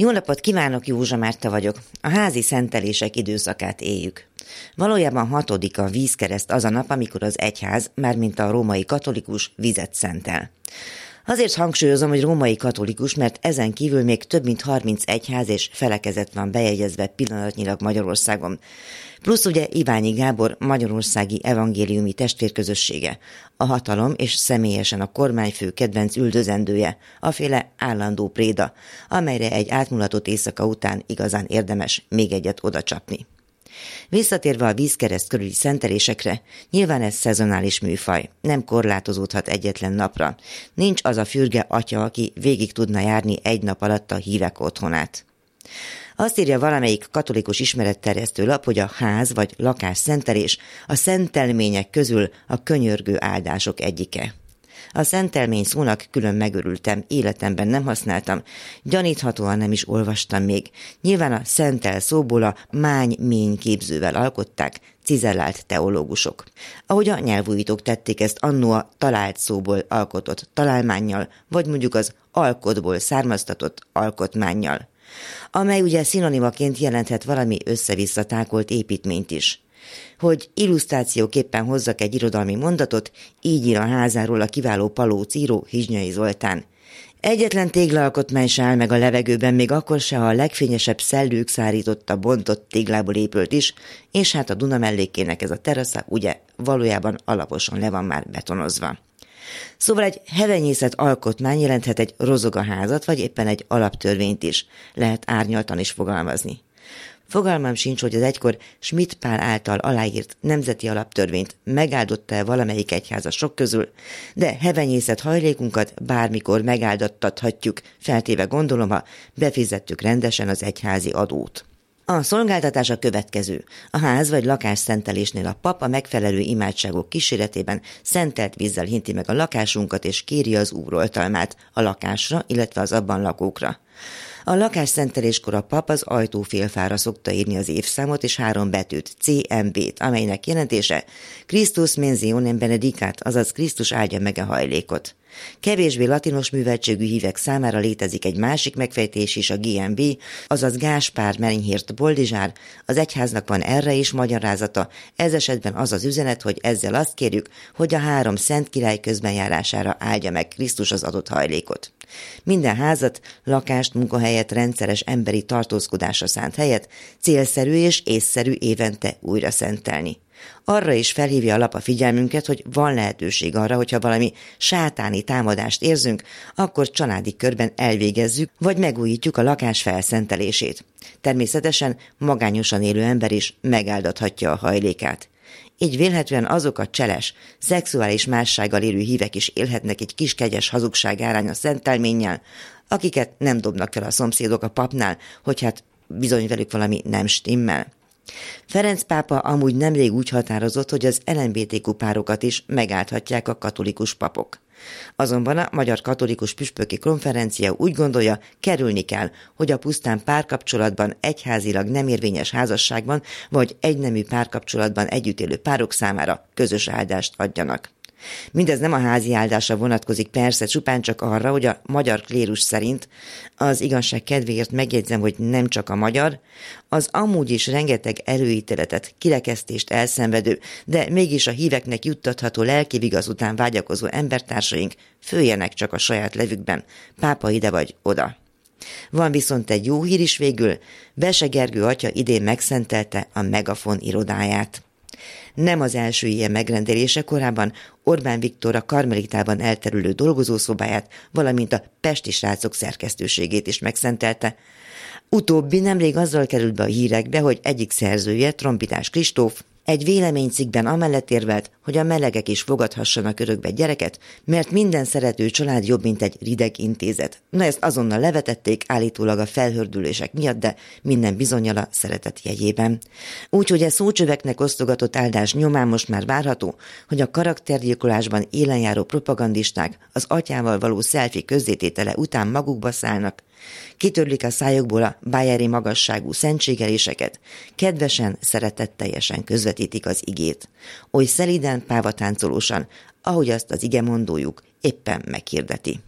Jó napot kívánok, Józsa Márta vagyok. A házi szentelések időszakát éljük. Valójában hatodik a vízkereszt az a nap, amikor az egyház, mármint a római katolikus, vizet szentel. Azért hangsúlyozom, hogy római katolikus, mert ezen kívül még több mint 30 egyház és felekezet van bejegyezve pillanatnyilag Magyarországon. Plusz ugye Iványi Gábor Magyarországi Evangéliumi Testvérközössége, a hatalom és személyesen a kormányfő kedvenc üldözendője, a féle állandó préda, amelyre egy átmulatott éjszaka után igazán érdemes még egyet odacsapni. Visszatérve a vízkereszt körüli szentelésekre, nyilván ez szezonális műfaj, nem korlátozódhat egyetlen napra. Nincs az a fürge atya, aki végig tudna járni egy nap alatt a hívek otthonát. Azt írja valamelyik katolikus ismeretterjesztő lap, hogy a ház vagy lakás szentelés a szentelmények közül a könyörgő áldások egyike. A szentelmény szónak külön megörültem, életemben nem használtam, gyaníthatóan nem is olvastam még. Nyilván a szentel szóból a mány-mény képzővel alkották, cizellált teológusok. Ahogy a nyelvújítók tették ezt annó a talált szóból alkotott találmánnyal, vagy mondjuk az alkotból származtatott alkotmánnyal amely ugye szinonimaként jelenthet valami össze-vissza tákolt építményt is. Hogy illusztrációképpen hozzak egy irodalmi mondatot, így ír a házáról a kiváló palóc író Hizsnyai Zoltán. Egyetlen téglalkotmány se áll meg a levegőben, még akkor se, ha a legfényesebb szellők szárította bontott téglából épült is, és hát a Duna mellékének ez a terasza ugye valójában alaposan le van már betonozva. Szóval egy hevenyészet alkotmány jelenthet egy rozogaházat, vagy éppen egy alaptörvényt is. Lehet árnyaltan is fogalmazni. Fogalmam sincs, hogy az egykor Schmidt Pál által aláírt nemzeti alaptörvényt megáldotta-e valamelyik sok közül, de hevenyészet hajlékunkat bármikor megáldattathatjuk, feltéve gondolom, ha befizettük rendesen az egyházi adót. A szolgáltatás a következő. A ház vagy lakás szentelésnél a pap a megfelelő imádságok kíséretében szentelt vízzel hinti meg a lakásunkat és kéri az úroltalmát a lakásra, illetve az abban lakókra. A lakásszenteléskor a pap az ajtófélfára szokta írni az évszámot és három betűt, CMB-t, amelynek jelentése Christus mentionem benedicat, azaz Krisztus áldja meg a hajlékot. Kevésbé latinos műveltségű hívek számára létezik egy másik megfejtés is, a GMB, azaz Gáspár Menyhért Boldizsár. Az egyháznak van erre is magyarázata, ez esetben az az üzenet, hogy ezzel azt kérjük, hogy a három szent király közbenjárására áldja meg Krisztus az adott hajlékot. Minden házat, lakást, munkahelyet, rendszeres emberi tartózkodásra szánt helyet célszerű és észszerű évente újra szentelni. Arra is felhívja a lap a figyelmünket, hogy van lehetőség arra, hogyha valami sátáni támadást érzünk, akkor családi körben elvégezzük, vagy megújítjuk a lakás felszentelését. Természetesen magányosan élő ember is megáldathatja a hajlékát. Így vélhetően azok a cseles, szexuális mássággal élő hívek is élhetnek egy kis kegyes hazugság árán a szentelménnyel, akiket nem dobnak fel a szomszédok a papnál, hogy hát bizony velük valami nem stimmel. Ferenc pápa amúgy nemrég úgy határozott, hogy az LMBTQ párokat is megállthatják a katolikus papok. Azonban a Magyar Katolikus Püspöki Konferencia úgy gondolja, kerülni kell, hogy a pusztán párkapcsolatban, egyházilag nem érvényes házasságban vagy egynemű párkapcsolatban együtt élő párok számára közös áldást adjanak. Mindez nem a házi áldásra vonatkozik persze, csupán csak arra, hogy a magyar klérus szerint, az igazság kedvéért megjegyzem, hogy nem csak a magyar, az amúgy is rengeteg előítéletet, kirekesztést elszenvedő, de mégis a híveknek juttatható lelki vigaz után vágyakozó embertársaink főjenek csak a saját levükben, pápa ide vagy oda. Van viszont egy jó hír is végül, Bese Gergő atya idén megszentelte a Megafon irodáját. Nem az első ilyen megrendelése korábban Orbán Viktor a Karmelitában elterülő dolgozószobáját, valamint a Pesti srácok szerkesztőségét is megszentelte. Utóbbi nemrég azzal került be a hírekbe, hogy egyik szerzője, Trombitás Kristóf, egy véleménycikkben amellett érvelt, hogy a melegek is fogadhassanak örökbe gyereket, mert minden szerető család jobb, mint egy rideg intézet. Na ezt azonnal levetették, állítólag a felhördülések miatt, de minden bizonyala szeretet jegyében. Úgyhogy a szócsöveknek osztogatott áldás nyomán most már várható, hogy a karaktergyilkolásban élenjáró propagandisták az atyával való szelfi közzététele után magukba szállnak, Kitörlik a szájukból a bájeri magasságú szentségeléseket, kedvesen, szeretetteljesen közvetítik az igét. Oly szeliden, pávatáncolósan, ahogy azt az ige mondójuk éppen meghirdeti.